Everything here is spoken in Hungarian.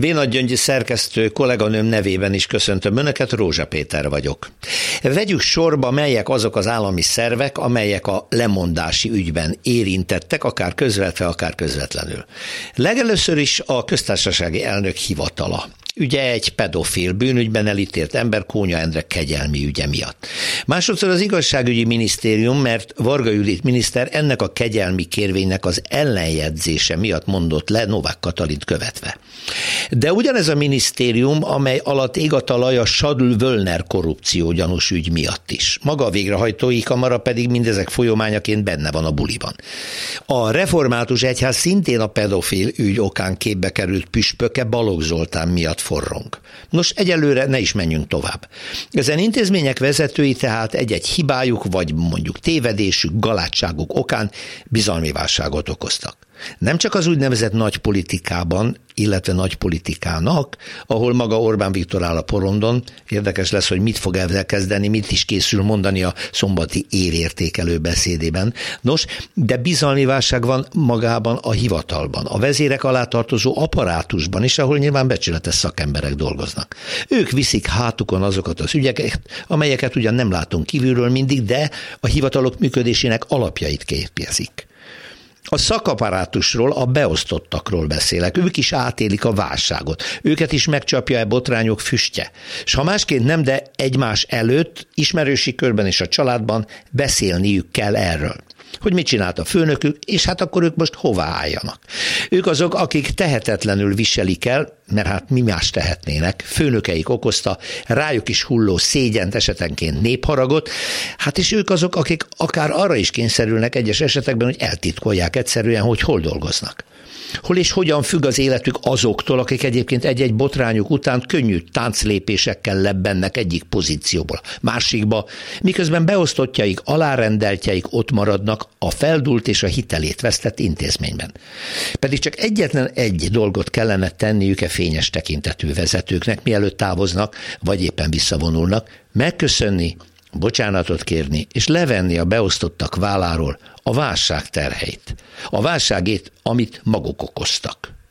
Vénagy Gyöngyi szerkesztő kolléganőm nevében is köszöntöm Önöket, Rózsa Péter vagyok. Vegyük sorba, melyek azok az állami szervek, amelyek a lemondási ügyben érintettek, akár közvetve, akár közvetlenül. Legelőször is a köztársasági elnök hivatala ügye egy pedofil bűnügyben elítélt ember Kónya Endre kegyelmi ügye miatt. Másodszor az igazságügyi minisztérium, mert Varga Judit miniszter ennek a kegyelmi kérvénynek az ellenjegyzése miatt mondott le Novák Katalint követve. De ugyanez a minisztérium, amely alatt ég a talaj a Sadl-Völner korrupció gyanús ügy miatt is. Maga a végrehajtói kamara pedig mindezek folyamányaként benne van a buliban. A református egyház szintén a pedofil ügy okán képbe került püspöke Balogh Zoltán miatt forrong. Nos, egyelőre ne is menjünk tovább. Ezen intézmények vezetői tehát egy-egy hibájuk, vagy mondjuk tévedésük, galátságuk okán bizalmi válságot okoztak. Nem csak az úgynevezett nagy politikában, illetve nagy politikának, ahol maga Orbán Viktor áll a porondon, érdekes lesz, hogy mit fog ezzel kezdeni, mit is készül mondani a szombati évértékelő beszédében. Nos, de bizalmi válság van magában a hivatalban, a vezérek alá tartozó apparátusban is, ahol nyilván becsületes szakemberek dolgoznak. Ők viszik hátukon azokat az ügyeket, amelyeket ugyan nem látunk kívülről mindig, de a hivatalok működésének alapjait képezik. A szakaparátusról, a beosztottakról beszélek. Ők is átélik a válságot. Őket is megcsapja e botrányok füstje. És ha másként nem, de egymás előtt, ismerősi körben és a családban beszélniük kell erről hogy mit csinált a főnökük, és hát akkor ők most hová álljanak. Ők azok, akik tehetetlenül viselik el, mert hát mi más tehetnének, főnökeik okozta rájuk is hulló szégyent, esetenként népharagot, hát és ők azok, akik akár arra is kényszerülnek egyes esetekben, hogy eltitkolják egyszerűen, hogy hol dolgoznak. Hol és hogyan függ az életük azoktól, akik egyébként egy-egy botrányuk után könnyű tánclépésekkel lebbennek egyik pozícióból, másikba, miközben beosztottjaik, alárendeltjeik ott maradnak a feldult és a hitelét vesztett intézményben. Pedig csak egyetlen egy dolgot kellene tenniük e fényes tekintetű vezetőknek, mielőtt távoznak, vagy éppen visszavonulnak, megköszönni, bocsánatot kérni, és levenni a beosztottak válláról a válság terheit. A válságét, amit maguk okoztak.